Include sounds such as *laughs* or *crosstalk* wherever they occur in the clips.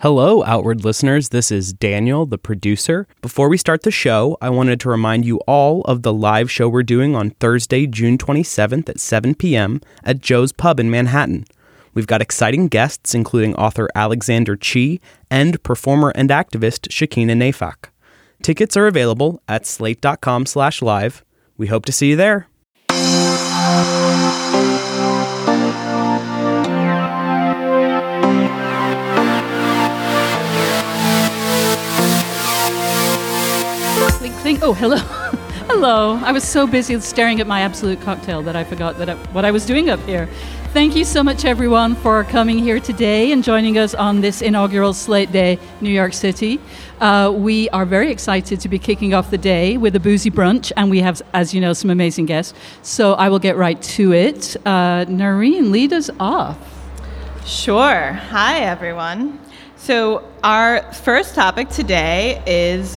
Hello, Outward listeners. This is Daniel, the producer. Before we start the show, I wanted to remind you all of the live show we're doing on Thursday, June 27th at 7 p.m. at Joe's Pub in Manhattan. We've got exciting guests, including author Alexander Chee and performer and activist Shakina Nayfack. Tickets are available at slate.com slash live. We hope to see you there. Oh, hello. *laughs* hello. I was so busy staring at my absolute cocktail that I forgot that I, what I was doing up here. Thank you so much, everyone, for coming here today and joining us on this inaugural Slate Day, New York City. Uh, we are very excited to be kicking off the day with a boozy brunch, and we have, as you know, some amazing guests. So I will get right to it. Uh, Noreen, lead us off. Sure. Hi, everyone. So, our first topic today is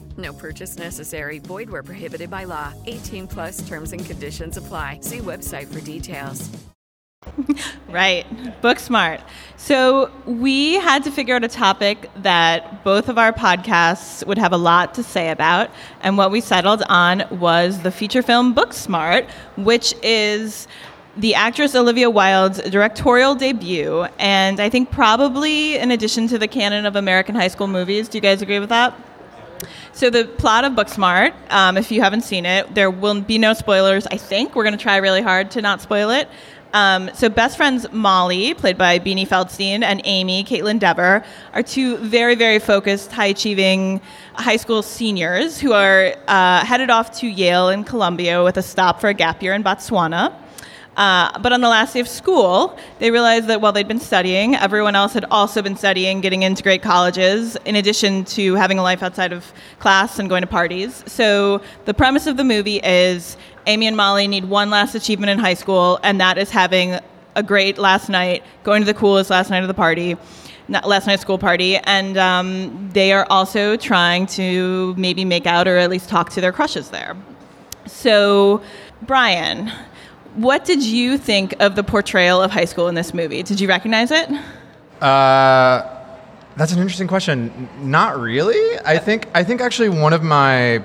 No purchase necessary. Void where prohibited by law. 18 plus terms and conditions apply. See website for details. *laughs* right. Book smart. So we had to figure out a topic that both of our podcasts would have a lot to say about. And what we settled on was the feature film Booksmart, which is the actress Olivia Wilde's directorial debut, and I think probably in addition to the canon of American high school movies. Do you guys agree with that? So the plot of Booksmart, um, if you haven't seen it, there will be no spoilers. I think we're going to try really hard to not spoil it. Um, so best friends Molly, played by Beanie Feldstein, and Amy, Kaitlyn Dever, are two very, very focused, high-achieving high school seniors who are uh, headed off to Yale and Columbia with a stop for a gap year in Botswana. Uh, but on the last day of school, they realized that while they'd been studying, everyone else had also been studying, getting into great colleges, in addition to having a life outside of class and going to parties. So the premise of the movie is Amy and Molly need one last achievement in high school, and that is having a great last night, going to the coolest last night of the party last night's school party, and um, they are also trying to maybe make out or at least talk to their crushes there. So, Brian, what did you think of the portrayal of high school in this movie? Did you recognize it? Uh, that's an interesting question. Not really. I think I think actually one of my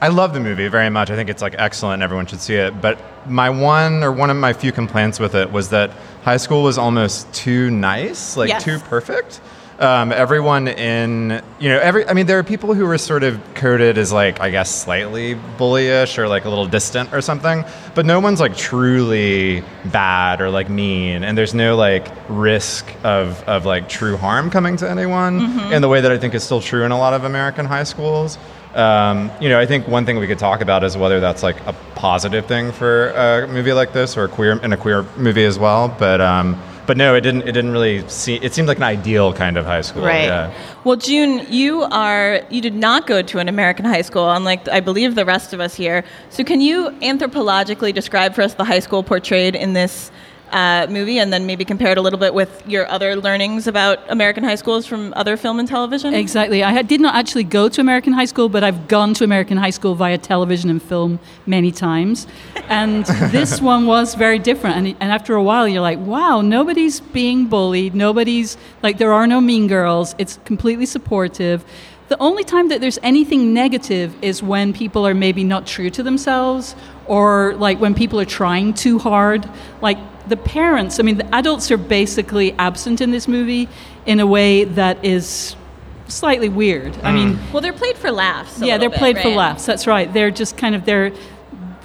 I love the movie very much. I think it's like excellent and everyone should see it. But my one or one of my few complaints with it was that high school was almost too nice, like yes. too perfect um, everyone in you know every I mean there are people who are sort of coded as like I guess slightly bullyish or like a little distant or something, but no one's like truly bad or like mean, and there's no like risk of of like true harm coming to anyone mm-hmm. in the way that I think is still true in a lot of American high schools. Um, you know, I think one thing we could talk about is whether that's like a positive thing for a movie like this or a queer in a queer movie as well, but. Um, but no, it didn't. It didn't really see. It seemed like an ideal kind of high school. Right. Yeah. Well, June, you are. You did not go to an American high school, unlike I believe the rest of us here. So, can you anthropologically describe for us the high school portrayed in this uh, movie and then maybe compare it a little bit with your other learnings about American high schools from other film and television? Exactly. I did not actually go to American high school, but I've gone to American high school via television and film many times. And *laughs* this one was very different. And, and after a while, you're like, wow, nobody's being bullied. Nobody's, like, there are no mean girls. It's completely supportive. The only time that there's anything negative is when people are maybe not true to themselves or like when people are trying too hard. Like the parents, I mean, the adults are basically absent in this movie in a way that is slightly weird. Mm. I mean, well, they're played for laughs. yeah, they're bit, played right? for laughs. That's right. They're just kind of they're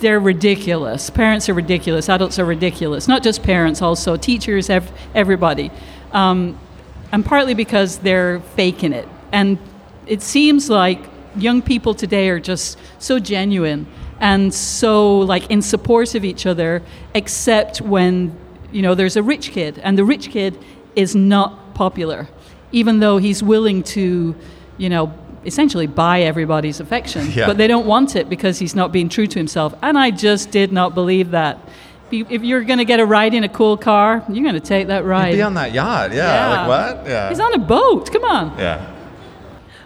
they're ridiculous. Parents are ridiculous. Adults are ridiculous. Not just parents, also teachers, ev- everybody. Um, and partly because they're faking it. And it seems like young people today are just so genuine and so like in support of each other except when you know there's a rich kid and the rich kid is not popular even though he's willing to you know essentially buy everybody's affection, *laughs* Yeah. but they don't want it because he's not being true to himself. And I just did not believe that. If you- If you're going to get a ride in a cool car, you're going to take that ride. Be on that yacht. Yeah. Yeah. Like what? Yeah. He's on a boat. Come on. yeah.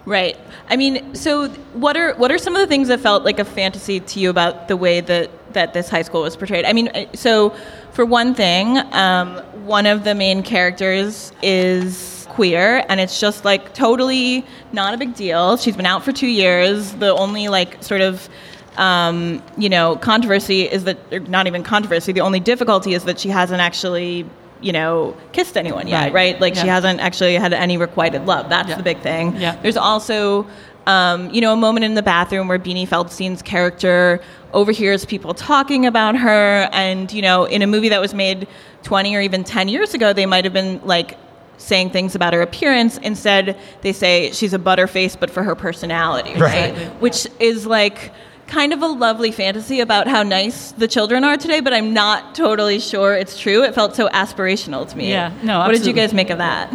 Right. I mean, so what are what are some of the things that felt like a fantasy to you about the way that that this high school was portrayed? I mean, uh, so for one thing, um, one of the main characters is queer, and it's just like totally not a big deal. She's been out for two years. The only like sort of um, you know controversy is that not even controversy. The only difficulty is that she hasn't actually you know kissed anyone yet, Right. right? Like she hasn't actually had any requited love. That's Yeah. the big thing. Yeah. There's also, um, you know, a moment in the bathroom where Beanie Feldstein's character overhears people talking about her, and you know, in a movie that was made 20 or even 10 years ago, they might have been like saying things about her appearance. Instead, they say she's a butterface, but for her personality, right? Which is like kind of a lovely fantasy about how nice the children are today, but I'm not totally sure it's true. It felt so aspirational to me. Yeah, no, What did you guys make of that?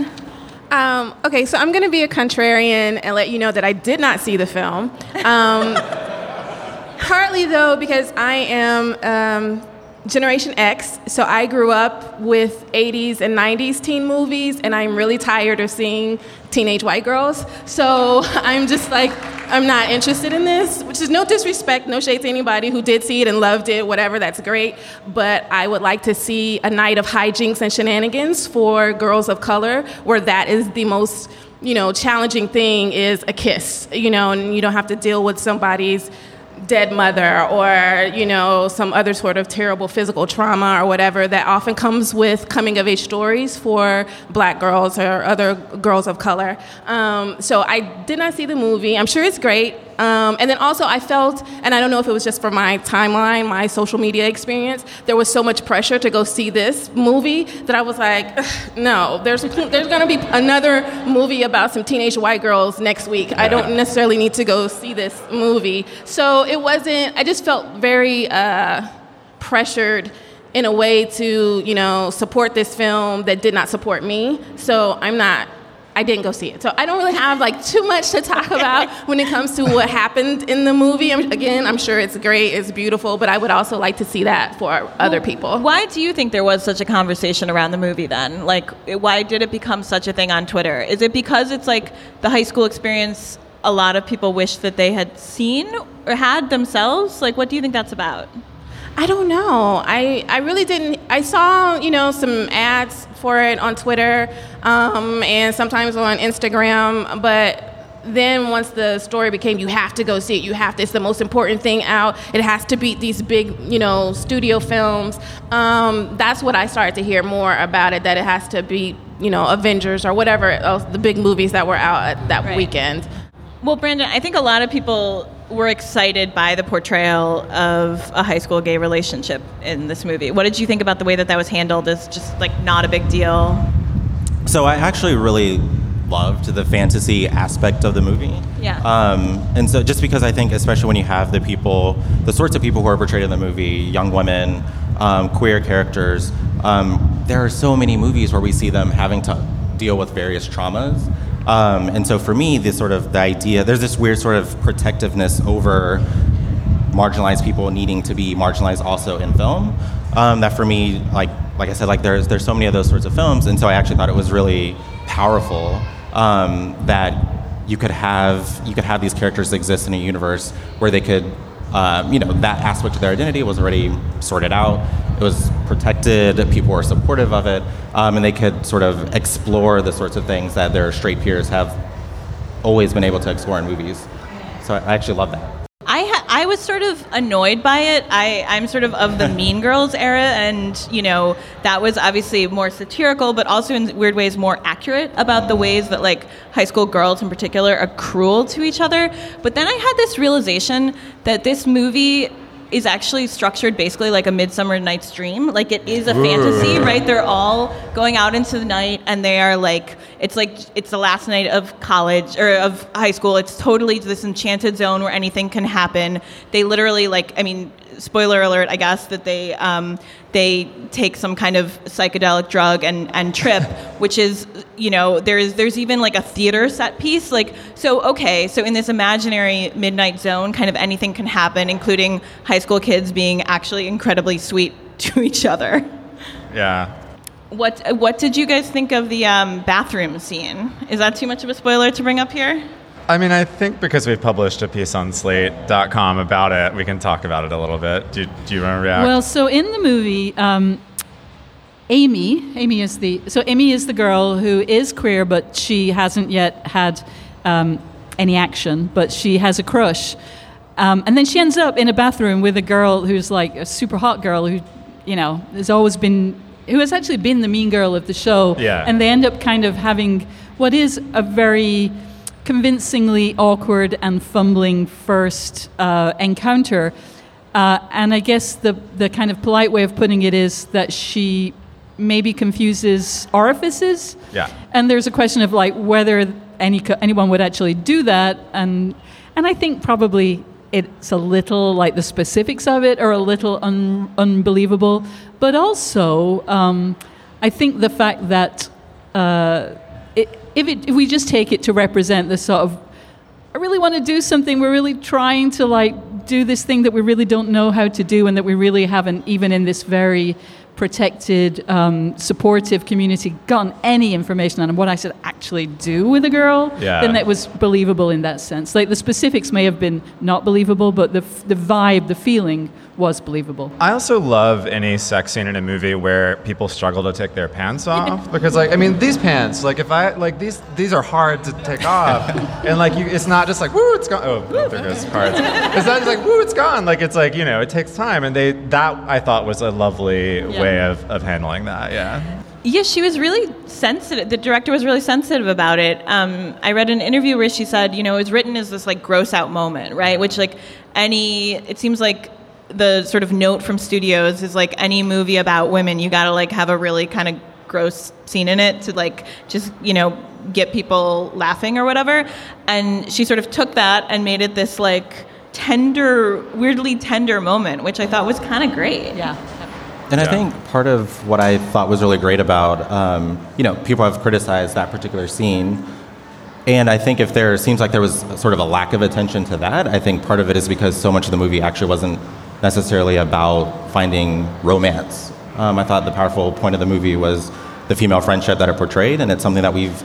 Um, okay, so I'm going to be a contrarian and let you know that I did not see the film. Um, *laughs* partly, though, because I am um, Generation X, so I grew up with 80s and 90s teen movies, and I'm really tired of seeing teenage white girls. So *laughs* I'm just like, I'm not interested in this, which is no disrespect, no shade to anybody who did see it and loved it, whatever, that's great. But I would like to see a night of hijinks and shenanigans for girls of color, where that is the most, you know, challenging thing is a kiss, you know, and you don't have to deal with somebody's dead mother or you know some other sort of terrible physical trauma or whatever that often comes with coming of age stories for black girls or other girls of color. Um, so i did not see the movie. I'm sure it's great um, and then also i felt and i don't know if it was just for my timeline my social media experience there was so much pressure to go see this movie that i was like no there's, there's going to be another movie about some teenage white girls next week. I don't necessarily need to go see this movie. So it wasn't i just felt very uh, pressured in a way to you know support this film that did not support me. So i'm not i didn't go see it so i don't really have like too much to talk about *laughs* when it comes to what happened in the movie I'm, again i'm sure it's great it's beautiful but i would also like to see that for other people Why do you think there was such a conversation around the movie then? Like, why did it become such a thing on Twitter? Is it because it's like the high school experience a lot of people wish that they had seen or had themselves? Like, what do you think that's about? I don't know. I, I really didn't. I saw, you know, some ads for it on Twitter um, and sometimes on Instagram, but then once the story became you have to go see it you have to it's the most important thing out it has to beat these big you know studio films um, that's what i started to hear more about it that it has to beat you know avengers or whatever else the big movies that were out that Right. weekend Well, Brandon, I think a lot of people were excited by the portrayal of a high school gay relationship in this movie. What did you think about the way that that was handled as just like not a big deal? So I actually really loved the fantasy aspect of the movie. Yeah. Um, and so just because I think, especially when you have the people, the sorts of people who are portrayed in the movie, young women, um, queer characters, um, there are so many movies where we see them having to deal with various traumas. Um, and so for me, this sort of the idea, there's this weird sort of protectiveness over marginalized people needing to be marginalized also in film. Um, that for me, like like I said, like there's there's so many of those sorts of films, and so I actually thought it was really powerful um, that you could have you could have these characters exist in a universe where they could. Um, you know that aspect of their identity was already sorted out. It was protected. People were supportive of it, um, and they could sort of explore the sorts of things that their straight peers have always been able to explore in movies. So I actually love that. I was sort of annoyed by it. I I'm sort of of the Mean Girls era, and you know that was obviously more satirical, but also in weird ways more accurate about the ways that like high school girls in particular are cruel to each other. But then I had this realization that this movie is actually structured basically like a Midsummer Night's Dream. Like it is a fantasy, right? They're all going out into the night and they are like it's like it's the last night of college or of high school. It's totally this enchanted zone where anything can happen. They literally like I mean spoiler alert, I guess, that they um, they take some kind of psychedelic drug and, and trip, *laughs* which is you know there's there's even like a theater set piece. Like so, okay, so in this imaginary midnight zone, kind of anything can happen, including high school kids being actually incredibly sweet *laughs* to each other. Yeah. What what did you guys think of the um, bathroom scene? Is that too much of a spoiler to bring up here? I mean, I think because we've published a piece on Slate.com about it, we can talk about it a little bit. Do, do you want to react? Well, so in the movie, um, Amy, Amy is the so Amy is the girl who is queer, but she hasn't yet had um, any action, but she has a crush, um, and then she ends up in a bathroom with a girl who's like a super hot girl who, you know, has always been who has actually been the mean girl of the show, Yeah. and they end up kind of having what is a very convincingly awkward and fumbling first uh, encounter. Uh, and I guess the, the kind of polite way of putting it is that she maybe confuses orifices. Yeah. And there's a question of like whether any anyone would actually do that, and and I think probably it's a little like the specifics of it are a little un- unbelievable, but also um, I think the fact that uh, it, if it, if we just take it to represent the sort of I really want to do something. We're really trying to like do this thing that we really don't know how to do, and that we really haven't, even in this very protected, um, supportive community, gotten any information on what I should actually do with a girl. Yeah. Then that was believable in that sense. Like the specifics may have been not believable, but the f- the vibe, the feeling was believable. I also love any sex scene in a movie where people struggle to take their pants off because, like, I mean, these pants, like, if I like these, these are hard to take off, *laughs* and like, you, it's not just like woo, it's gone. Oh, there goes *laughs* cards. It's not just like woo, it's gone. Like, it's like you know, it takes time, and they that I thought was a lovely Yeah. way of, of handling that. Yeah. Yeah, she was really sensitive. The director was really sensitive about it. Um, I read an interview where she said, you know, it was written as this like gross out moment, right? Which like any, it seems like the sort of note from studios is like any movie about women, you got to like have a really kind of gross scene in it to like just you know get people laughing or whatever. And she sort of took that and made it this like tender, weirdly tender moment, which I thought was kind of great. Yeah. And I think part of what I thought was really great about, um, you know, people have criticized that particular scene. And I think if there seems like there was sort of a lack of attention to that, I think part of it is because so much of the movie actually wasn't necessarily about finding romance. Um, I thought the powerful point of the movie was the female friendship that it portrayed, and it's something that we've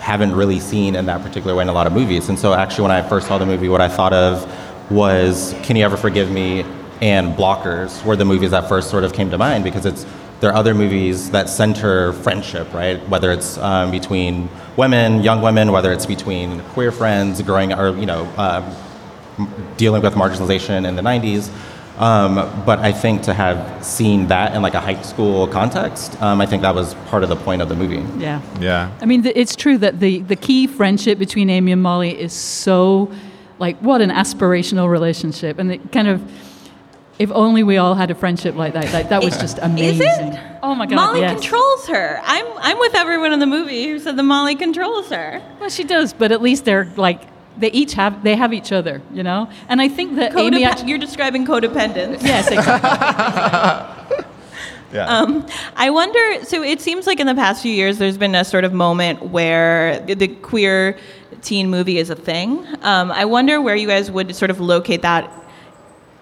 haven't really seen in that particular way in a lot of movies. And so actually when I first saw the movie, what I thought of was Can You Ever Forgive Me and Blockers were the movies that first sort of came to mind because it's there are other movies that center friendship, right? Whether it's um, between women, young women, whether it's between queer friends growing or you know um, dealing with marginalization in the 90s. Um, but I think to have seen that in like a high school context, um, I think that was part of the point of the movie. Yeah. Yeah. I mean, th- it's true that the, the key friendship between Amy and Molly is so, like, what an aspirational relationship. And it kind of, if only we all had a friendship like that, like, that was just amazing. Is it? Oh my God. Molly yes. controls her. I'm I'm with everyone in the movie who said that Molly controls her. Well, she does, but at least they're like, they each have, they have each other, you know? And I think that Amy actually, you're describing codependence. yes, exactly. *laughs* Yeah. Um, I wonder. So it seems like in the past few years, there's been a sort of moment where the, the queer teen movie is a thing. Um, I wonder where you guys would sort of locate that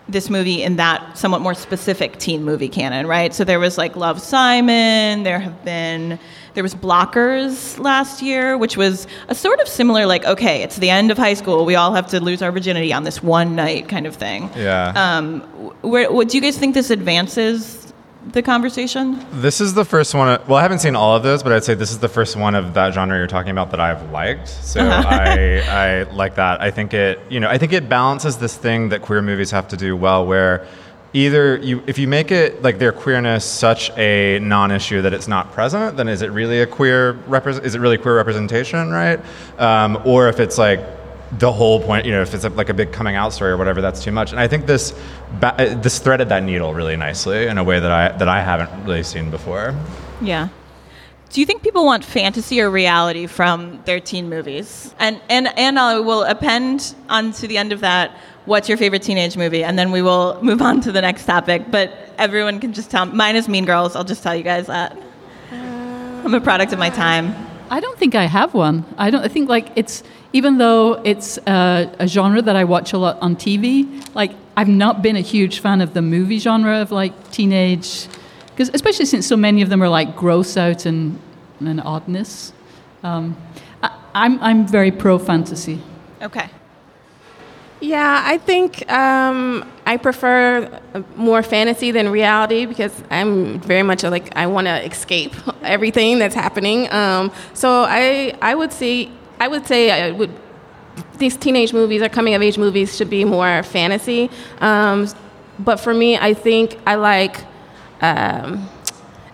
this movie in that somewhat more specific teen movie canon, right? So there was like Love Simon. There have been there was Blockers last year, which was a sort of similar like okay, it's the end of high school. We all have to lose our virginity on this one night kind of thing. Yeah. Um, where, what do you guys think this advances the conversation? This is the first one. Well, I haven't seen all of those, but I'd say this is the first one of that genre you're talking about that I've liked. So I, *laughs* I like that. I think it, you know, I think it balances this thing that queer movies have to do well, where either you, if you make it like their queerness such a non-issue that it's not present, then is it really a queer repres Is it really queer representation, right? Um, or if it's like the whole point, you know, if it's a, like a big coming out story or whatever, that's too much. And I think this ba- uh, this threaded that needle really nicely in a way that I that I haven't really seen before. Yeah. Do you think people want fantasy or reality from their teen movies? And and and I will append onto the end of that. What's your favorite teenage movie? And then we will move on to the next topic. But everyone can just tell. Mine is Mean Girls. I'll just tell you guys that. I'm a product of my time. I don't think I have one. I don't. I think like it's even though it's uh, a genre that I watch a lot on TV. Like I've not been a huge fan of the movie genre of like teenage, because especially since so many of them are like gross out and and oddness. Um, I, I'm I'm very pro fantasy. Okay. Yeah, I think um, I prefer more fantasy than reality because I'm very much a, like I want to escape *laughs* everything that's happening. Um, so I I would say I would say I would these teenage movies or coming of age movies should be more fantasy. Um, but for me, I think I like. Um,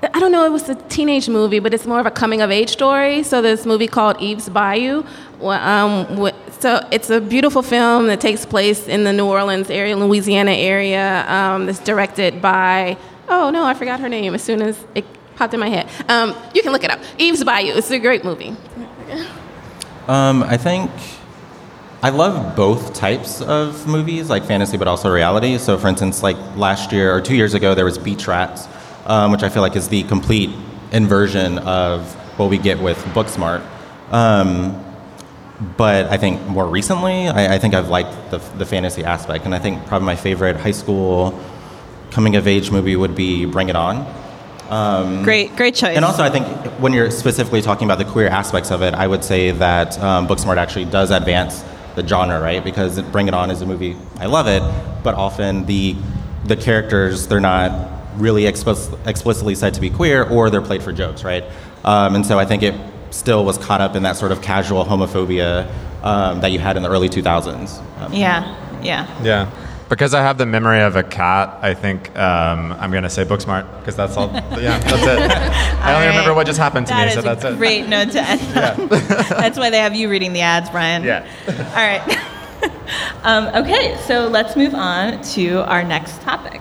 I don't know, it was a teenage movie, but it's more of a coming of age story. So, this movie called Eve's Bayou. Um, so, it's a beautiful film that takes place in the New Orleans area, Louisiana area. Um, it's directed by, oh no, I forgot her name as soon as it popped in my head. Um, you can look it up. Eve's Bayou. It's a great movie. *laughs* Um, I think I love both types of movies, like fantasy, but also reality. So, for instance, like last year or two years ago, there was Beach Rats, um, which I feel like is the complete inversion of what we get with Booksmart. Um, but I think more recently, I, I think I've liked the, the fantasy aspect, and I think probably my favorite high school coming of age movie would be Bring It On. Um, Great, great choice. And also, I think when you're specifically talking about the queer aspects of it, I would say that um, Booksmart actually does advance the genre, right? Because Bring It On is a movie, I love it, but often the the characters they're not really explic- explicitly said to be queer, or they're played for jokes, right? Um, and so I think it still was caught up in that sort of casual homophobia um, that you had in the early 2000s. Um, yeah, yeah. Yeah. Because I have the memory of a cat, I think um, I'm going to say Booksmart because that's all. Yeah, that's it. *laughs* I only right. remember what just happened to That me, so that's a it. great note to end on. *laughs* That's why they have you reading the ads, Brian. Yeah. All right. *laughs* um, okay, so let's move on to our next topic.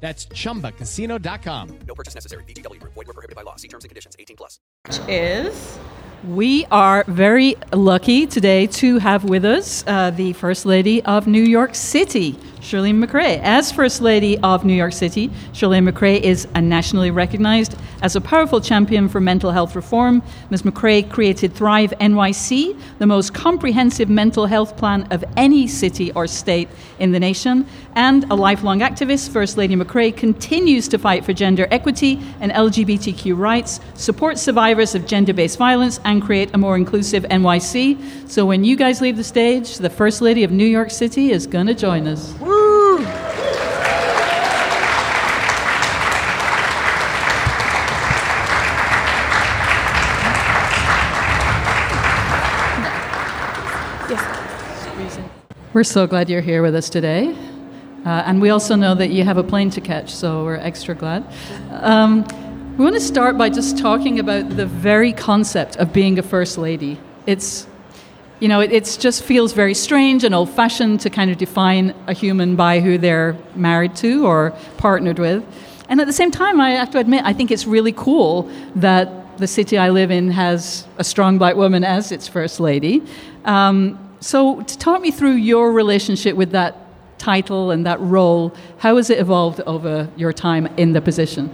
That's chumbacasino.com. is We are very lucky today to have with us uh, the First Lady of New York City, Chirlane McCray. As First Lady of New York City, Chirlane McCray is a nationally recognized as a powerful champion for mental health reform. Ms. McCray created Thrive NYC, the most comprehensive mental health plan of any city or state in the nation. And a lifelong activist, First Lady McCray continues to fight for gender equity and LGBTQ rights, support survivors of gender based violence, and create a more inclusive NYC. So when you guys leave the stage, the First Lady of New York City is going to join us. We're so glad you're here with us today. Uh, and we also know that you have a plane to catch, so we're extra glad. Um, we want to start by just talking about the very concept of being a first lady. It's, you know, it it's just feels very strange and old fashioned to kind of define a human by who they're married to or partnered with. And at the same time, I have to admit, I think it's really cool that the city I live in has a strong black woman as its first lady. Um, so, talk me through your relationship with that title and that role, how has it evolved over your time in the position?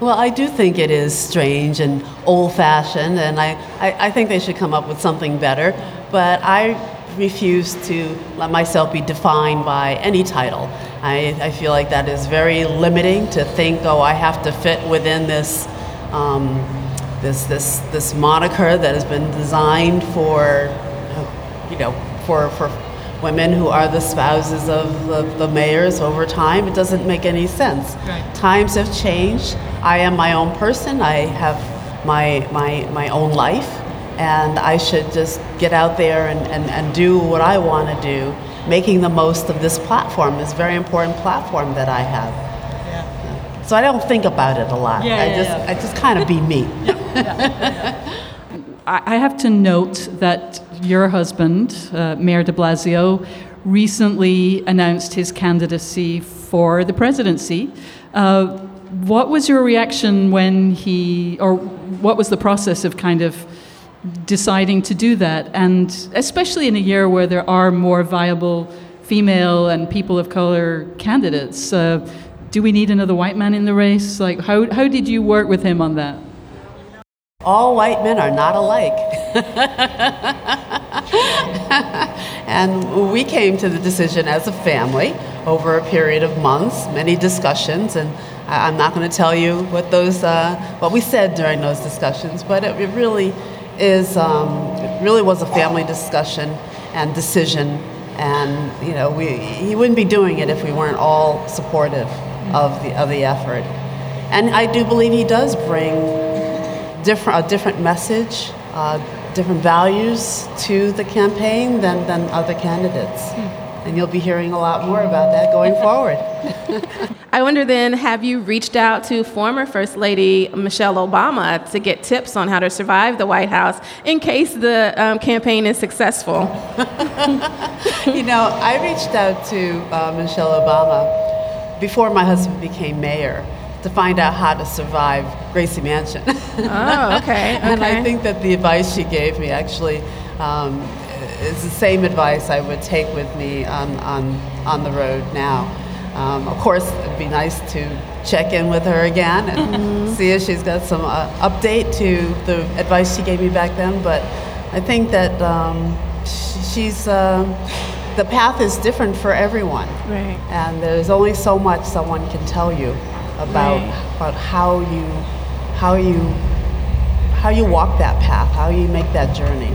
Well, I do think it is strange and old fashioned, and I, I, I, think they should come up with something better. But I refuse to let myself be defined by any title. I, I feel like that is very limiting to think, oh, I have to fit within this, um, this, this, this moniker that has been designed for, you know, for, for women who are the spouses of the, the mayors over time. It doesn't make any sense. Right. Times have changed. I am my own person. I have my, my, my own life, and I should just get out there and, and, and do what I want to do. Making the most of this platform, this very important platform that I have. So I don't think about it a lot. Yeah, I yeah, just yeah. I just kind of be me. *laughs* *laughs* I I have to note that your husband, uh, Mayor de Blasio, recently announced his candidacy for the presidency. Uh, what was your reaction when he, or what was the process of kind of deciding to do that? And especially in a year where there are more viable female and people of color candidates, uh, do we need another white man in the race? Like, how, how did you work with him on that? All white men are not alike. and we came to the decision as a family over a period of months, many discussions, and I'm not going to tell you what those uh, what we said during those discussions, but it, it really is um, it really was a family discussion and decision, and you know we he wouldn't be doing it if we weren't all supportive of the of the effort, and I do believe he does bring different, a different message, uh, different values to the campaign than, than other candidates. And you'll be hearing a lot more about that going forward. *laughs* I wonder then, have you reached out to former First Lady Michelle Obama to get tips on how to survive the White House in case the um, campaign is successful? *laughs* *laughs* you know, I reached out to uh, Michelle Obama before my husband became mayor to find out how to survive Gracie Mansion. Oh, okay, *laughs* and I think that the advice she gave me actually um, is the same advice I would take with me on, on, on the road now. Um, of course, it'd be nice to check in with her again and see if she's got some uh, update to the advice she gave me back then. But I think that um, she's um the path is different for everyone, Right. and there's only so much someone can tell you about Right. about how you how you how you walk that path, how you make that journey.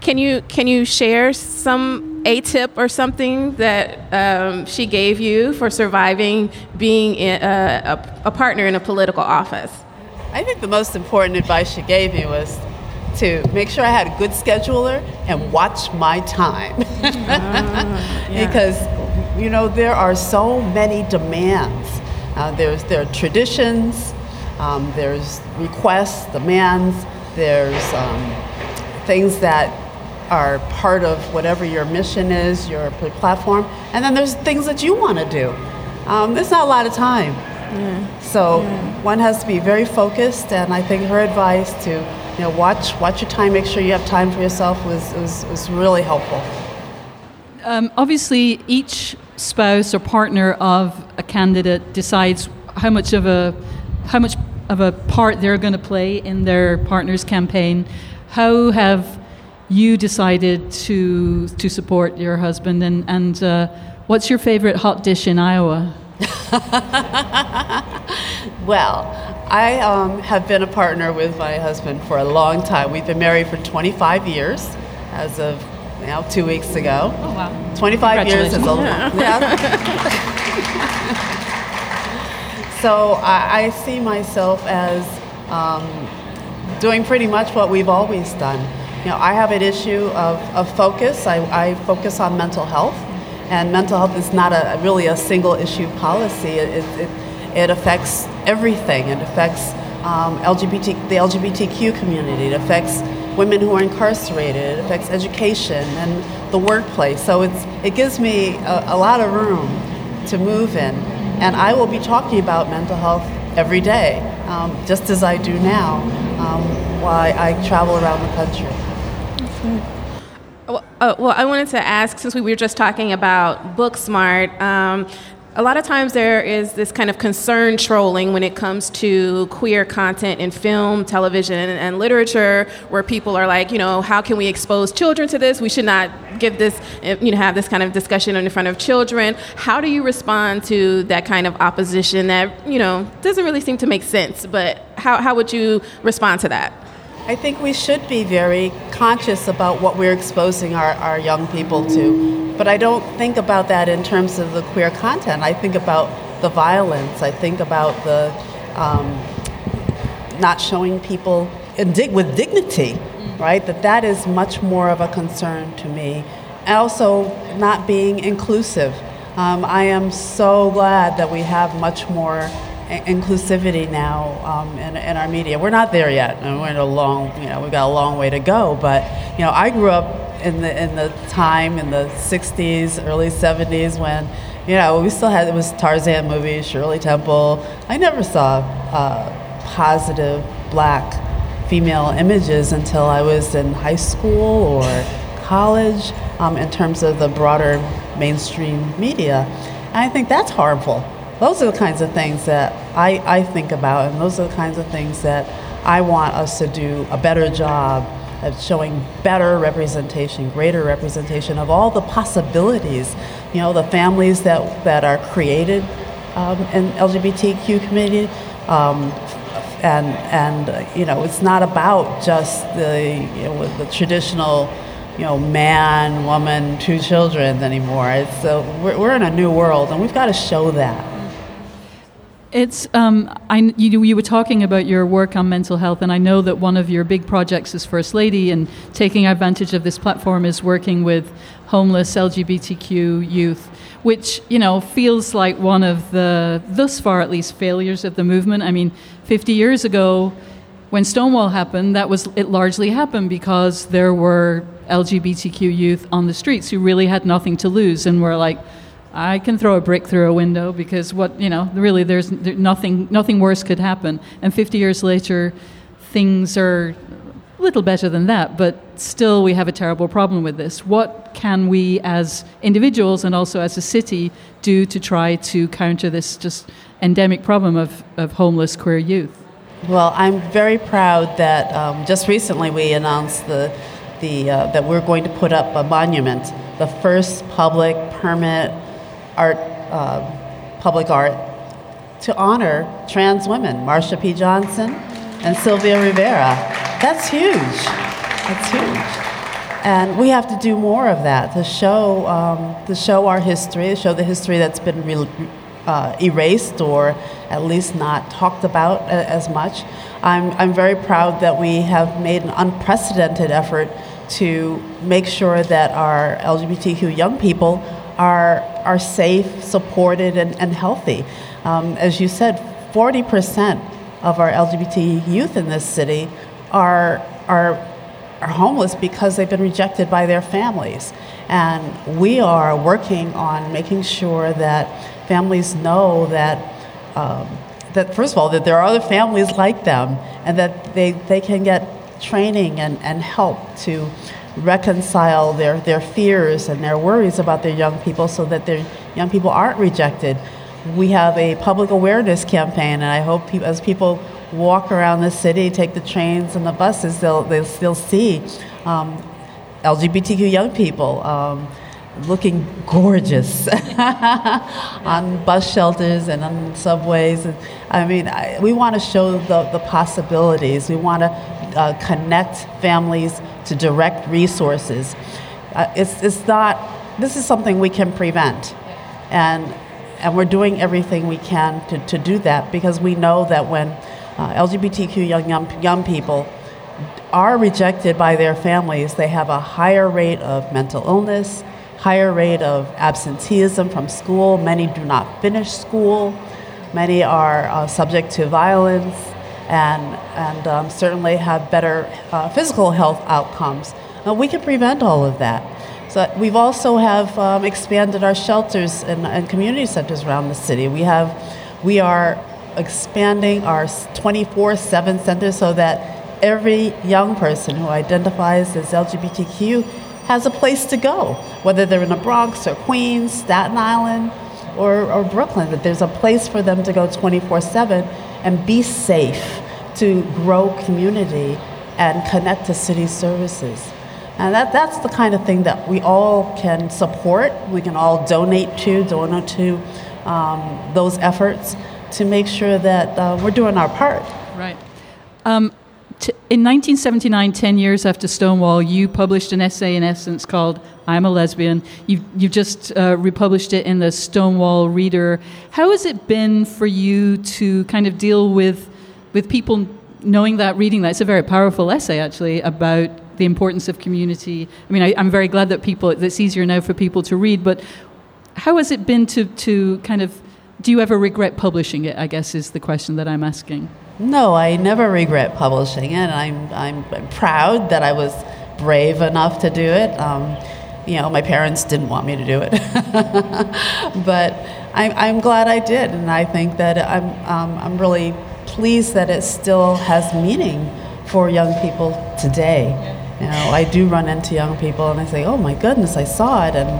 Can you can you share some a tip or something that um, she gave you for surviving being in a, a, a partner in a political office? I think the most important advice she gave me was to make sure I had a good scheduler and watch my time. *laughs* Because, you know, there are so many demands. Uh, there's, there are traditions, um, there's requests, demands, there's um, things that are part of whatever your mission is, your platform, and then there's things that you want to do. Um, there's not a lot of time. So one has to be very focused, and I think her advice to you know watch watch your time, make sure you have time for yourself was was, was really helpful. Um, obviously, each spouse or partner of a candidate decides how much of a how much of a part they're going to play in their partner's campaign. How have you decided to to support your husband, and and uh, what's your favorite hot dish in Iowa? *laughs* Well, I um, have been a partner with my husband for a long time. We've been married for 25 years, as of now two weeks ago. Oh wow! 25 years is a Congratulations. yeah. *laughs* so I, I see myself as um, doing pretty much what we've always done. You know, I have an issue of, of focus. I, I focus on mental health, and mental health is not a really a single issue policy. It, it, it affects everything. It affects um, LGBT, the LGBTQ community. It affects women who are incarcerated. It affects education and the workplace. So it's, it gives me a, a lot of room to move in. And I will be talking about mental health every day, um, just as I do now um, while I, travel around the country. Well, uh, well, I wanted to ask since we were just talking about Booksmart. Um, a lot of times there is this kind of concern trolling when it comes to queer content in film, television, and literature, where people are like, you know, how can we expose children to this? We should not give this, uh, you know, have this kind of discussion in front of children. How do you respond to that kind of opposition that, you know, doesn't really seem to make sense? But how, how would you respond to that? I think we should be very conscious about what we're exposing our, our young people to. But I don't think about that in terms of the queer content. I think about the violence. I think about the um, not showing people with dignity, right? That that is much more of a concern to me. And also not being inclusive. Um, I am so glad that we have much more inclusivity now um, in, in, our media. We're not there yet, and we're in a long, you know, we've got a long way to go. But you know, I grew up in the in the time in the '60s, early '70s when, you know, we still had it was Tarzan movies, Shirley Temple. I never saw uh, positive black female images until I was in high school or college. Um, in terms of the broader mainstream media, and I think that's harmful those are the kinds of things that I, I think about, and those are the kinds of things that I want us to do a better job of showing better representation, greater representation of all the possibilities. You know, the families that, that are created um, in LGBTQ community. Um, and, and you know, it's not about just the, you know, the traditional you know, man, woman, two children anymore. It's, uh, we're, we're in a new world, and we've got to show that. It's um, I, you, you were talking about your work on mental health, and I know that one of your big projects as First Lady and taking advantage of this platform is working with homeless LGBTQ youth, which you know feels like one of the thus far at least failures of the movement. I mean, 50 years ago, when Stonewall happened, that was it largely happened because there were LGBTQ youth on the streets who really had nothing to lose and were like I can throw a brick through a window because what you know really there's there, nothing nothing worse could happen. And 50 years later, things are a little better than that, but still we have a terrible problem with this. What can we as individuals and also as a city do to try to counter this just endemic problem of, of homeless queer youth? Well, I'm very proud that um, just recently we announced the, the, uh, that we're going to put up a monument, the first public permit art, uh, public art, to honor trans women, Marsha P. Johnson and Sylvia Rivera. That's huge. That's huge. And we have to do more of that to show, um, to show our history, to show the history that's been re- uh, erased or at least not talked about a- as much. I'm, I'm very proud that we have made an unprecedented effort to make sure that our LGBTQ young people are, are safe, supported, and, and healthy. Um, as you said, 40% of our LGBT youth in this city are, are, are homeless because they've been rejected by their families. And we are working on making sure that families know that, um, that first of all, that there are other families like them and that they, they can get training and, and help to reconcile their, their fears and their worries about their young people so that their young people aren't rejected. We have a public awareness campaign, and I hope pe- as people walk around the city, take the trains and the buses, they'll, they'll still see um, LGBTQ young people um, looking gorgeous *laughs* on bus shelters and on subways. I mean, I, we want to show the, the possibilities. We want to uh, connect families to direct resources. Uh, it's, it's not, this is something we can prevent. And, and we're doing everything we can to, to do that because we know that when uh, LGBTQ young, young, young people are rejected by their families, they have a higher rate of mental illness, higher rate of absenteeism from school. Many do not finish school. Many are uh, subject to violence and, and um, certainly have better uh, physical health outcomes. Now, we can prevent all of that. So we've also have um, expanded our shelters and, and, community centers around the city. We have, we are expanding our 24/7 centers so that every young person who identifies as LGBTQ has a place to go, whether they're in the Bronx or Queens, Staten Island, or, or Brooklyn. That there's a place for them to go 24/7 and be safe to grow community and connect to city services. And that, that's the kind of thing that we all can support, we can all donate to, donate to um, those efforts to make sure that uh, we're doing our part. Right. Um, T- in 1979, 10 years after Stonewall, you published an essay in Essence called I'm a Lesbian. You've, you've just uh, republished it in the Stonewall Reader. How has it been for you to kind of deal with, with people knowing that, reading that? It's a very powerful essay, actually, about the importance of community. I mean, I, I'm very glad that people, it's easier now for people to read, but how has it been to, to kind of, do you ever regret publishing it? I guess is the question that I'm asking. No, I never regret publishing it. I'm, I'm, I'm proud that I was brave enough to do it. Um, you know, my parents didn't want me to do it, *laughs* but I'm, I'm glad I did, and I think that I'm, um, I'm really pleased that it still has meaning for young people today. You know, I do run into young people, and I say, "Oh my goodness, I saw it," and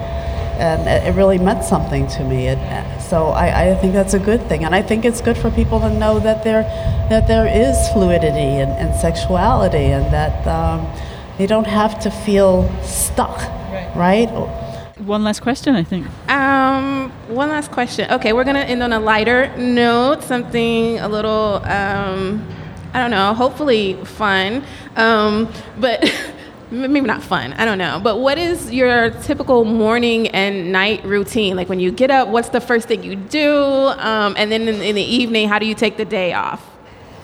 and it really meant something to me. It, so I, I, think that's a good thing, and I think it's good for people to know that there that there is fluidity and, and sexuality, and that um, they don't have to feel stuck, right? right? One last question, I think. Um, one last question. Okay, we're gonna end on a lighter note, something a little, um, I don't know, hopefully fun, um, but. *laughs* maybe not fun i don't know but what is your typical morning and night routine like when you get up what's the first thing you do um, and then in, in, the evening how do you take the day off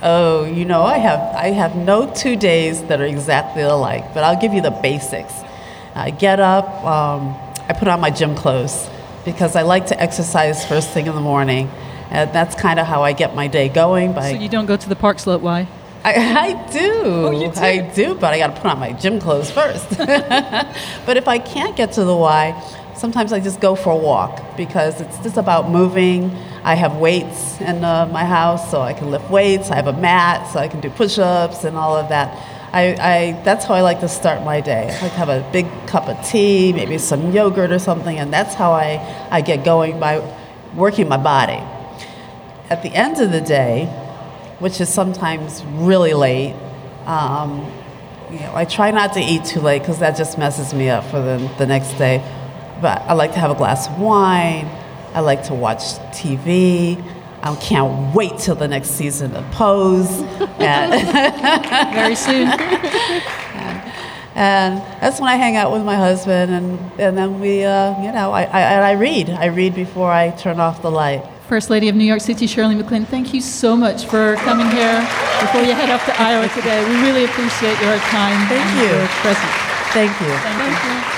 oh you know i have i have no two days that are exactly alike but i'll give you the basics i get up um, i put on my gym clothes because i like to exercise first thing in the morning and that's kind of how i get my day going by so you don't go to the park slope Y I, I do. Oh, do. I do, but I got to put on my gym clothes first. *laughs* but if I can't get to the Y, sometimes I just go for a walk because it's just about moving. I have weights in uh, my house, so I can lift weights. I have a mat, so I can do push-ups and all of that. I, I, that's how I like to start my day. I like have a big cup of tea, maybe some yogurt or something, and that's how I, I get going by working my body. At the end of the day, which is sometimes really late. Um, you know, I try not to eat too late because that just messes me up for the, the next day. But I like to have a glass of wine. I like to watch TV. I can't wait till the next season of Pose. *laughs* *laughs* Very soon. and, and, that's when I hang out with my husband, and, and then we, uh, you know, I, I, I read. I read before I turn off the light. First Lady of New York City, Chirlane McCray, thank you so much for coming here before you head off to Iowa today. We really appreciate your time. Thank and you. Your presence. Thank you. Thank, you.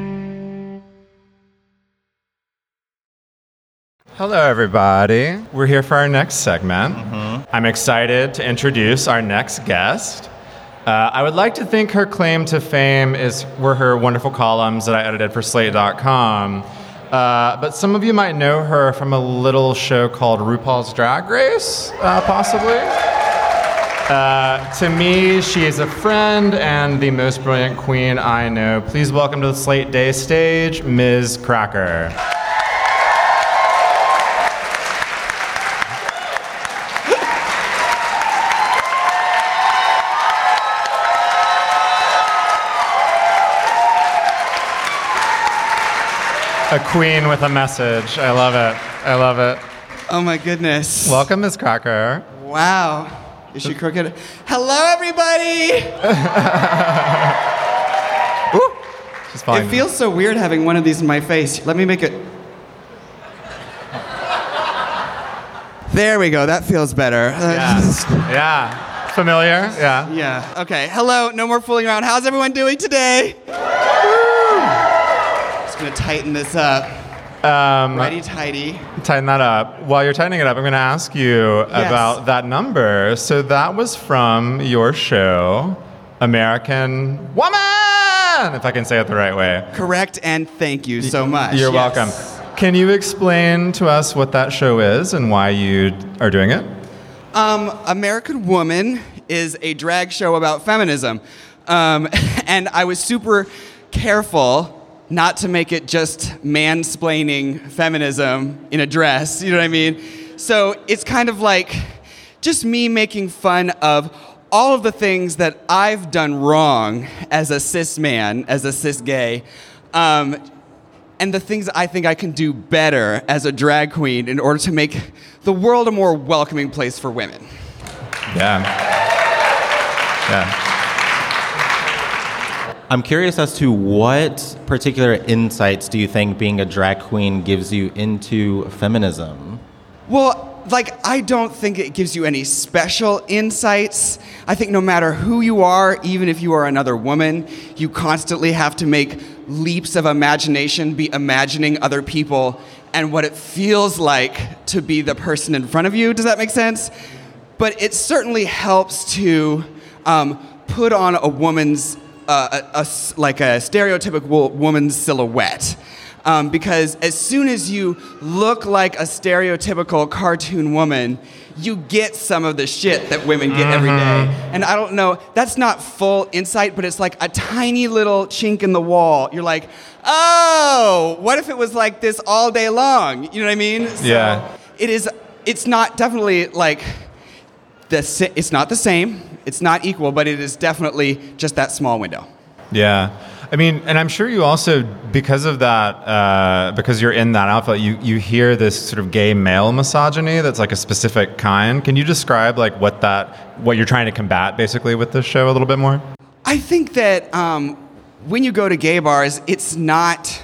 Hello, everybody. We're here for our next segment. Mm-hmm. I'm excited to introduce our next guest. Uh, I would like to think her claim to fame is were her wonderful columns that I edited for Slate.com. Uh, but some of you might know her from a little show called RuPaul's Drag Race, uh, possibly. Uh, to me, she is a friend and the most brilliant queen I know. Please welcome to the Slate Day stage, Miz Cracker. A queen with a message. I love it. I love it. Oh my goodness. Welcome, Miz Cracker. Wow. Is she crooked? Hello, everybody. *laughs* it feels so weird having one of these in my face. Let me make it. There we go. That feels better. Yeah. yeah. Familiar? Yeah. Yeah. Okay. Hello. No more fooling around. How's everyone doing today? Gonna tighten this up. Um, Righty tighty. Tighten that up. While you're tightening it up, I'm going to ask you yes. about that number. So that was from your show, American Woman, if I can say it the right way. Correct, and thank you so much. You're yes. welcome. Can you explain to us what that show is and why you are doing it? Um, American Woman is a drag show about feminism. Um, *laughs* and I was super careful not to make it just mansplaining feminism in a dress. You know what I mean? So it's kind of like just me making fun of all of the things that I've done wrong as a cis man, as a cis gay, um, and the things I think I can do better as a drag queen in order to make the world a more welcoming place for women. Yeah. Yeah. I'm curious as to what particular insights do you think being a drag queen gives you into feminism? Well, like, I don't think it gives you any special insights. I think no matter who you are, even if you are another woman, you constantly have to make leaps of imagination, be imagining other people and what it feels like to be the person in front of you. Does that make sense? But it certainly helps to um, put on a woman's, uh, a, a, like a stereotypical woman's silhouette. Um, because as soon as you look like a stereotypical cartoon woman, you get some of the shit that women get every day. Mm-hmm. And I don't know, that's not full insight, but it's like a tiny little chink in the wall. You're like, oh, what if it was like this all day long? You know what I mean? So Yeah. It is, it's not definitely like, the, it's not the same, it's not equal, but it is definitely just that small window. Yeah. I mean, and I'm sure you also, because of that, uh, because you're in that outfit, you, you hear this sort of gay male misogyny that's like a specific kind. Can you describe like what that, what you're trying to combat basically with this show a little bit more? I think that um, when you go to gay bars, it's not.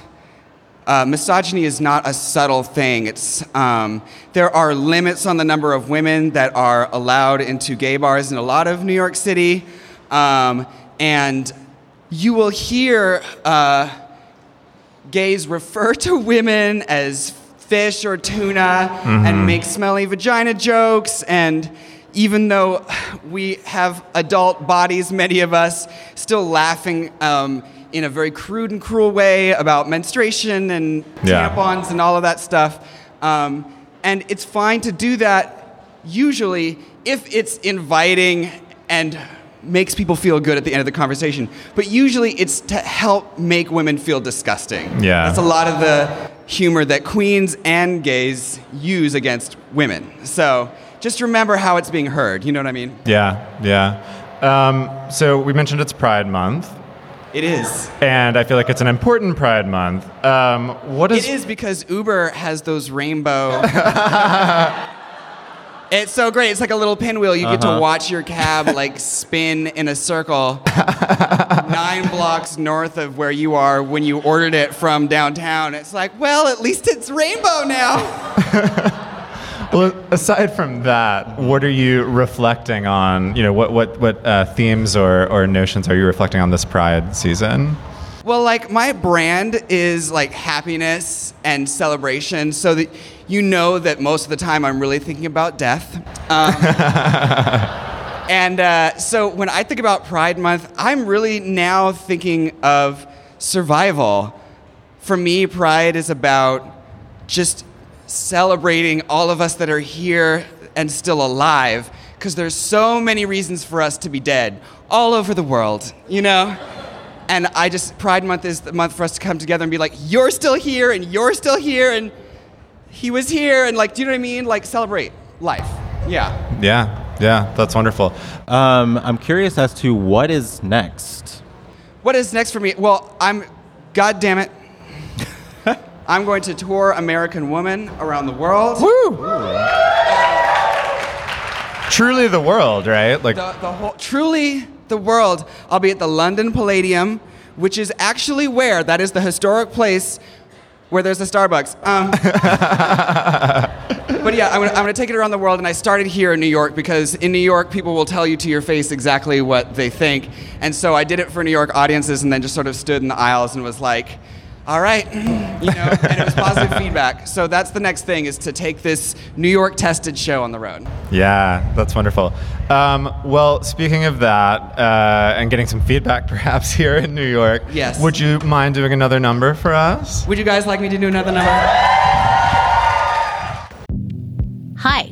Uh, misogyny is not a subtle thing. It's um, there are limits on the number of women that are allowed into gay bars in a lot of New York City, um, and you will hear uh, gays refer to women as fish or tuna Mhm. and make smelly vagina jokes and even though we have adult bodies many of us still laughing um, in a very crude and cruel way about menstruation and Yeah. tampons and all of that stuff um, and it's fine to do that usually if it's inviting and makes people feel good at the end of the conversation. But usually it's to help make women feel disgusting. Yeah. That's a lot of the humor that queens and gays use against women. So just remember how it's being heard. You know what I mean? Yeah, yeah. Um, so we mentioned it's Pride Month, It is. and I feel like it's an important Pride Month. Um, what is? It is because Uber has those rainbow. *laughs* it's so great. It's like a little pinwheel. You get Uh-huh. to watch your cab like spin in a circle *laughs* nine blocks north of where you are when you ordered it from downtown. It's like, well, at least it's rainbow now. *laughs* Well, aside from that, what are you reflecting on? You know, what what what uh, themes or or notions are you reflecting on this Pride season? Well, like my brand is like happiness and celebration, so that you know that most of the time I'm really thinking about death. Um, *laughs* and uh, so when I think about Pride Month, I'm really now thinking of survival. For me, Pride is about just celebrating all of us that are here and still alive, because there's so many reasons for us to be dead all over the world, you know? And I just, Pride Month is the month for us to come together and be like, you're still here and you're still here and he was here and like, do you know what I mean? Like, celebrate life. Yeah. Yeah, yeah, that's wonderful. Um, I'm curious as to what is next. What is next for me? Well, I'm, God damn it. I'm going to tour American Woman around the world. Woo! Truly the world, right? Like, the, the whole, truly the world. I'll be at the London Palladium, which is actually where that is the historic place where there's a Starbucks. Um, *laughs* but yeah, I'm gonna, I'm gonna take it around the world, and I started here in New York because in New York, people will tell you to your face exactly what they think, and so I did it for New York audiences, and then just sort of stood in the aisles and was like. All right, *laughs* you know, and it was positive feedback. So that's the next thing is to take this New York tested show on the road. yeah, that's wonderful. Um, well, speaking of that, uh, and getting some feedback *laughs* perhaps here in New York, Yes. would you mind doing another number for us? Would you guys like me to do another number? Hi,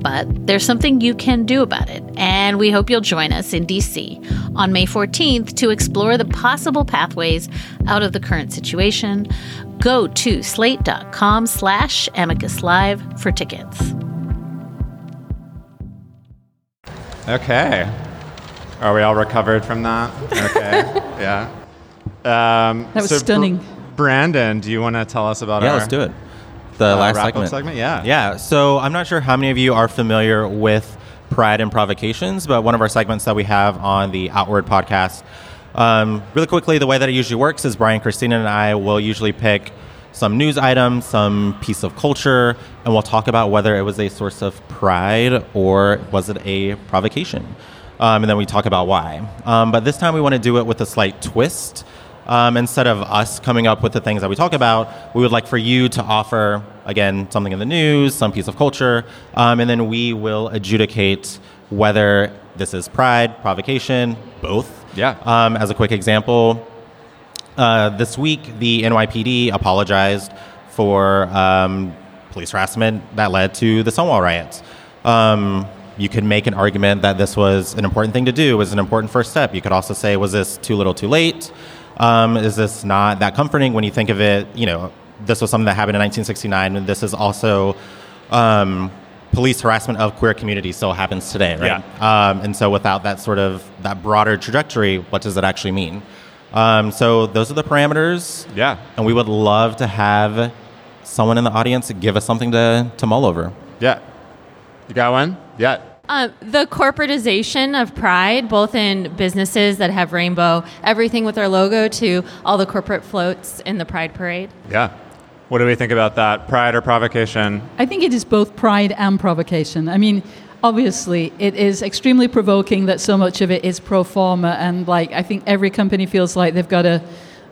But there's something you can do about it, and we hope you'll join us in DC on May 14th to explore the possible pathways out of the current situation. Go to slate.com slash amicus live for tickets. Okay. Are we all recovered from that? Okay. *laughs* yeah. Um, That was so Br- stunning. Brandon, do you want to tell us about Yeah, our Yeah, let's do it. The uh, last segment. segment? Yeah. Yeah. So I'm not sure how many of you are familiar with Pride and Provocations, but one of our segments that we have on the Outward podcast. Um, really quickly, the way that it usually works is Brian, Christina, and I will usually pick some news item, some piece of culture, and we'll talk about whether it was a source of pride or was it a provocation. Um, and then we talk about why. Um, but this time we want to do it with a slight twist. Um, instead of us coming up with the things that we talk about, we would like for you to offer, again, something in the news, some piece of culture, um, and then we will adjudicate whether this is pride, provocation, both. Yeah. Um, as a quick example, uh, this week the NYPD apologized for um, police harassment that led to the Stonewall riots. Um, you could make an argument that this was an important thing to do, was an important first step. You could also say, was this too little, too late? Um, is this not that comforting when you think of it? You know, this was something that happened in 1969, and this is also um, police harassment of queer communities still happens today, right? Um, and so, without that sort of that broader trajectory, what does it actually mean? Um, so, those are the parameters. Yeah. And we would love to have someone in the audience give us something to, to mull over. Yeah. You got one? Yeah. Um, the corporatization of pride, both in businesses that have rainbow, everything with our logo, to all the corporate floats in the Pride Parade. Yeah. What do we think about that? Pride or provocation? I think it is both pride and provocation. I mean, obviously, it is extremely provoking that so much of it is pro forma, and like I think every company feels like they've got to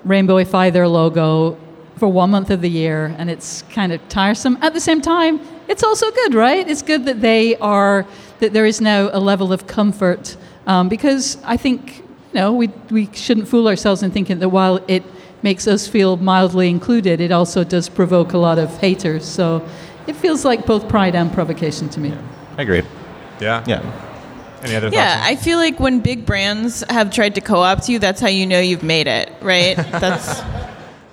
rainbowify their logo for one month of the year, and it's kind of tiresome. At the same time, it's also good, right? It's good that they are that there is now a level of comfort um, because I think you know we we shouldn't fool ourselves in thinking that while it makes us feel mildly included, it also does provoke a lot of haters. So it feels like both pride and provocation to me. I agree. Yeah. Yeah. Any other Yeah, thoughts? I feel like when big brands have tried to co-opt you, that's how you know you've made it, right? *laughs* That's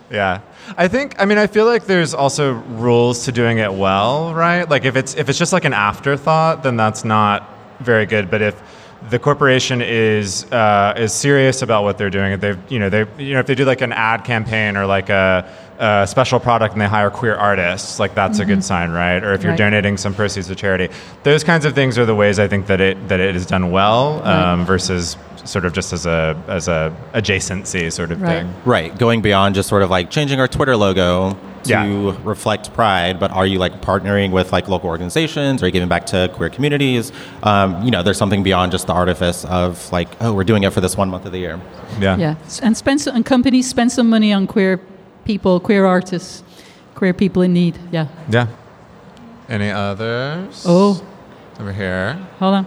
Yeah. I think I mean I feel like there's also rules to doing it well, right? Like if it's if it's just like an afterthought, then that's not very good. But if the corporation is uh, is serious about what they're doing, if they've you know they you know if they do like an ad campaign or like a, a special product and they hire queer artists, like that's a Mhm. good sign, right? Or if you're Right. donating some proceeds to charity, those kinds of things are the ways I think that it that it is done well um, Right. versus sort of just as a as a adjacency sort of thing. Right, going beyond just sort of like changing our Twitter logo to Yeah. reflect pride, but are you like partnering with like local organizations? Are you giving back to queer communities? Um, you know, there's something beyond just the artifice of like, oh, we're doing it for this one month of the year. Yeah. Yeah, and spend some, and companies spend some money on queer people, queer artists, queer people in need. Yeah. Yeah. Any others? Oh. Over here. Hold on.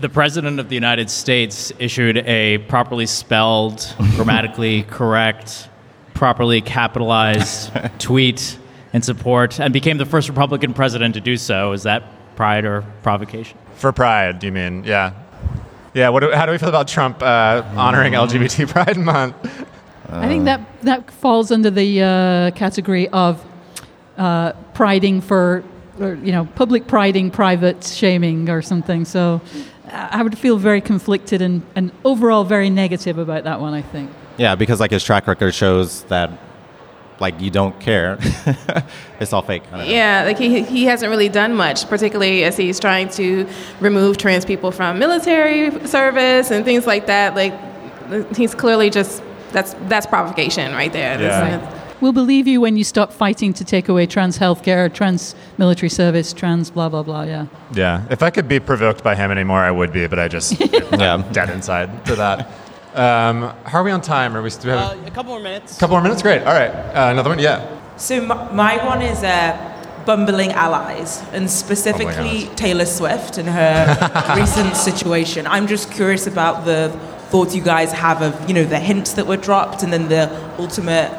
The President of the United States issued a properly spelled, *laughs* grammatically correct, properly capitalized *laughs* tweet in support and became the first Republican president to do so. Is that pride or provocation? For pride, you mean? Yeah. Yeah. What do, how do we feel about Trump uh, honoring LGBT *laughs* Pride Month? I think that that falls under the uh, category of uh, priding for, or, you know, public priding, private shaming, or something. So, I would feel very conflicted and, and overall very negative about that one, I think. Yeah, because like his track record shows that like you don't care. *laughs* it's all fake. I don't know. Yeah, like he, he hasn't really done much, particularly as he's trying to remove trans people from military service and things like that. Like he's clearly just that's that's provocation right there. That's- We'll believe you when you stop fighting to take away trans healthcare, trans military service, trans blah blah blah. Yeah. Yeah, if I could be provoked by him anymore, I would be, but I just *laughs* yeah. dead inside to that. Um, how are we on time? Are we still we have Uh, a couple more minutes. a couple more minutes? Great. All right, uh, another one. Yeah. So my, my one is uh, bumbling allies, and specifically Bumbling Taylor Swift and her *laughs* recent situation. I'm just curious about the thoughts you guys have of you know the hints that were dropped, and then the ultimate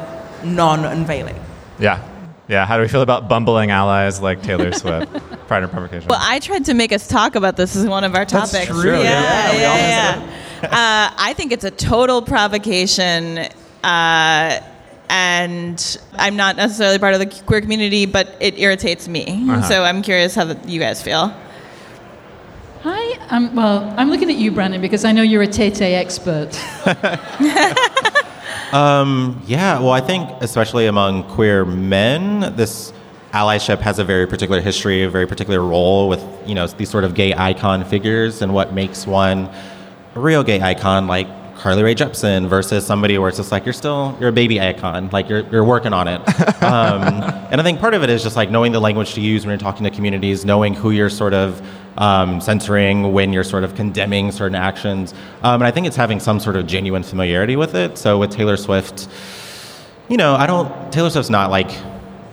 non-unveiling. Yeah. Yeah. How do we feel about bumbling allies like Taylor Swift? *laughs* Pride and provocation. Well, I tried to make us talk about this as one of our topics. That's topics. true, yeah. Yeah, Yeah, yeah, yeah. uh, I think it's a total provocation. Uh, and I'm not necessarily part of the queer community, but it irritates me. Uh-huh. So I'm curious how the, you guys feel. Hi. Um, well, I'm looking at you, Brandon, because I know you're a Tay Tay expert. *laughs* *laughs* Um, yeah, well, I think especially among queer men, this allyship has a very particular history, a very particular role with you know these sort of gay icon figures, and what makes one a real gay icon like Carly Rae Jepsen versus somebody where it's just like you're still you're a baby icon, like you're you're working on it. *laughs* um, and I think part of it is just like knowing the language to use when you're talking to communities, knowing who you're sort of um, censoring when you're sort of condemning certain actions. Um, and I think it's having some sort of genuine familiarity with it. So with Taylor Swift, you know, I don't. Taylor Swift's not like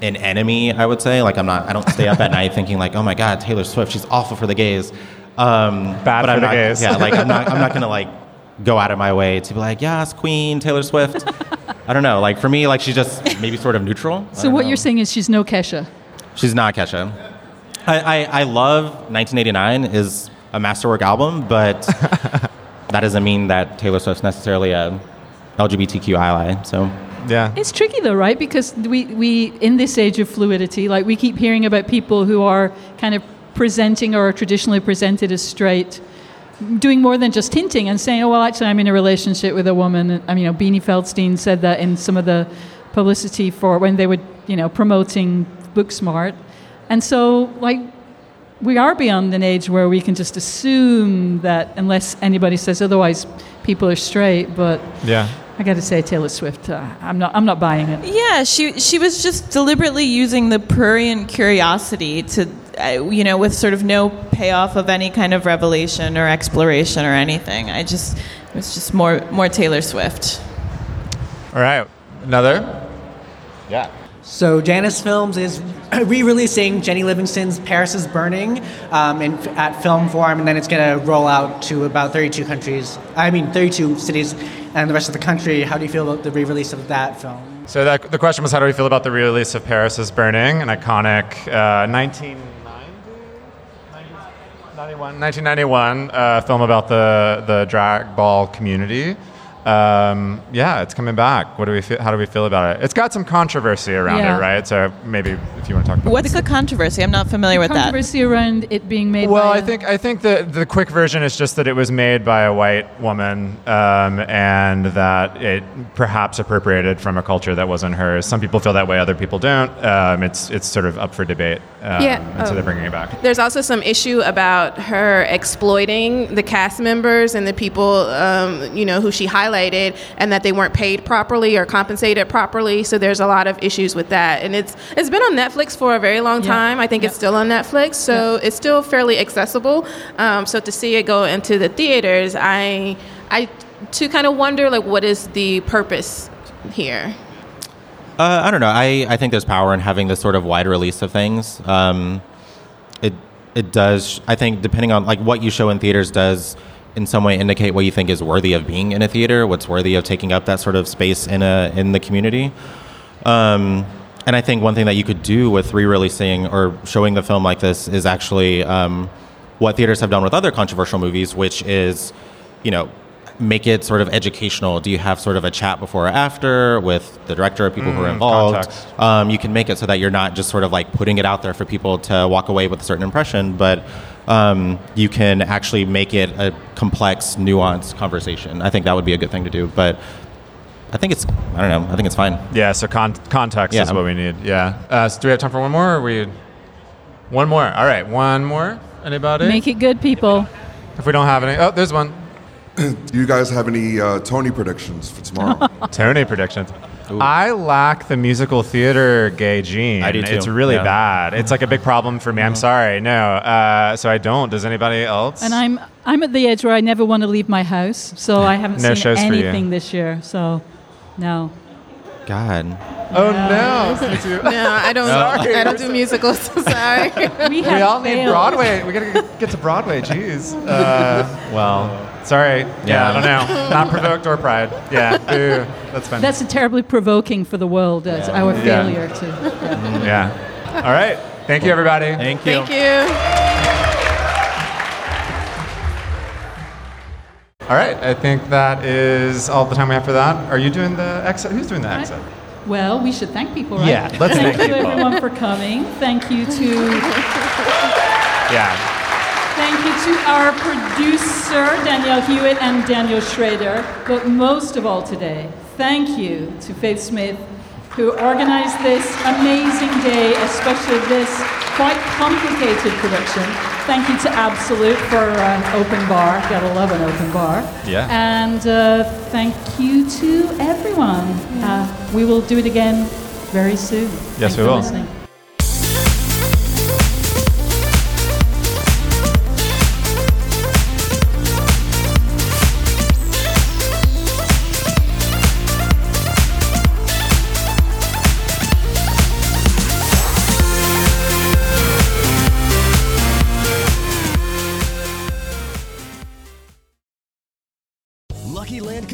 an enemy. I would say like I'm not. I don't stay up at night thinking like, oh my God, Taylor Swift, she's awful for the gays. Um, Bad but for I'm the not, gays. Yeah, like I'm not. I'm not gonna *laughs* like go out of my way to be like, yes, Queen Taylor Swift. I don't know. Like for me, like she's just maybe sort of neutral. So what know. you're saying is she's no Kesha. She's not Kesha. I, I, I love 1989 is a masterwork album, but *laughs* that doesn't mean that Taylor Swift's necessarily a LGBTQ ally. So yeah, It's tricky though, right? Because we, we in this age of fluidity, like we keep hearing about people who are kind of presenting or are traditionally presented as straight, doing more than just hinting and saying, "Oh well, actually, I'm in a relationship with a woman." I mean, you know, Beanie Feldstein said that in some of the publicity for when they were, you know, promoting Booksmart, and so like we are beyond an age where we can just assume that unless anybody says otherwise, people are straight. But Yeah. I got to say, Taylor Swift, uh, I'm not, I'm not buying it. Yeah, she she was just deliberately using the prurient curiosity to, uh, you know, with sort of no payoff of any kind of revelation or exploration or anything. I just it was just more more Taylor Swift. All right. Another. Yeah. So Janus Films is *clears throat* re-releasing Jennie Livingston's Paris is Burning um, in, at Film Forum, and then it's going to roll out to about 32 countries. I mean, 32 cities and the rest of the country. How do you feel about the re-release of that film? So that, the question was, how do we feel about the re-release of Paris is Burning, an iconic uh, 1990, 91, 1991 uh, film about the the drag ball community. Um, yeah, it's coming back. What do we feel, how do we feel about it? It's got some controversy around Yeah. it, right? So maybe if you want to talk about What's the controversy? I'm not familiar with that. Controversy around it being made. Well, by I a- think I think the the quick version is just that it was made by a white woman, um, and that it perhaps appropriated from a culture that wasn't hers. Some people feel that way, other people don't. Um, it's it's sort of up for debate. Um, Yeah. and so Oh. they're bringing it back. There's also some issue about her exploiting the cast members and the people, um, you know, who she highlighted, and that they weren't paid properly or compensated properly. So there's a lot of issues with that, and it's it's been on Netflix for a very long Yeah. time. I think it's still on Netflix, so it's still fairly accessible. Um, so to see it go into the theaters, I I to kind of wonder like what is the purpose here. Uh, I don't know. I, I think there's power in having this sort of wide release of things. Um, it it does. I think depending on like what you show in theaters does in some way indicate what you think is worthy of being in a theater, what's worthy of taking up that sort of space in a in the community. Um, and I think one thing that you could do with re-releasing or showing the film like this is actually um, what theaters have done with other controversial movies, which is, you know, make it sort of educational. Do you have sort of a chat before or after with the director or people who are Mm, involved? Um, you can make it so that you're not just sort of like putting it out there for people to walk away with a certain impression, but um, you can actually make it a complex, nuanced conversation. I think that would be a good thing to do. But I think it's I don't know. I think it's fine. Yeah. So con- context Yeah. is what we need. Yeah. Uh, so do we have time for one more? Or are we one more? All right. One more. Anybody? Make it good, people. If we don't have any, oh, there's one. *clears throat* Do you guys have any uh, Tony predictions for tomorrow? *laughs* Tony predictions. I lack the musical theater gay gene. I do too. It's really Yeah. bad. It's like a big problem for me. I'm sorry. No. Uh, so I don't. Does anybody else? And I'm I'm at the edge where I never want to leave my house, so I *laughs* haven't No seen shows anything this year. So, no. God. Oh no! *laughs* No, I don't. Sorry. I don't do musicals. Sorry. We we all need Broadway. We gotta get- get to Broadway. Jeez. Uh, well, sorry. Yeah, I don't know. Not provoked or pride. Yeah. *laughs* Boo. That's fine. That's a terribly provoking for the world as our Yeah. failure to. yeah. Mm-hmm. yeah. All right. Thank you, everybody. Thank you. Thank you. All right. I think that is all the time we have for that. Are you doing the exit? Who's doing the exit? Well, we should thank people, right? Yeah, let's thank thank you people. everyone for coming. Thank you to *laughs* Yeah. Thank you to our producer Danielle Hewitt and Daniel Schrader. But most of all today, thank you to Faith Smith, who organized this amazing day, especially this quite complicated production. Thank you to Absolut for uh, open bar. Gotta love an open bar. Yeah. And uh, thank you to everyone. Uh, we will do it again very soon. Yes, Thanks we for will. listening.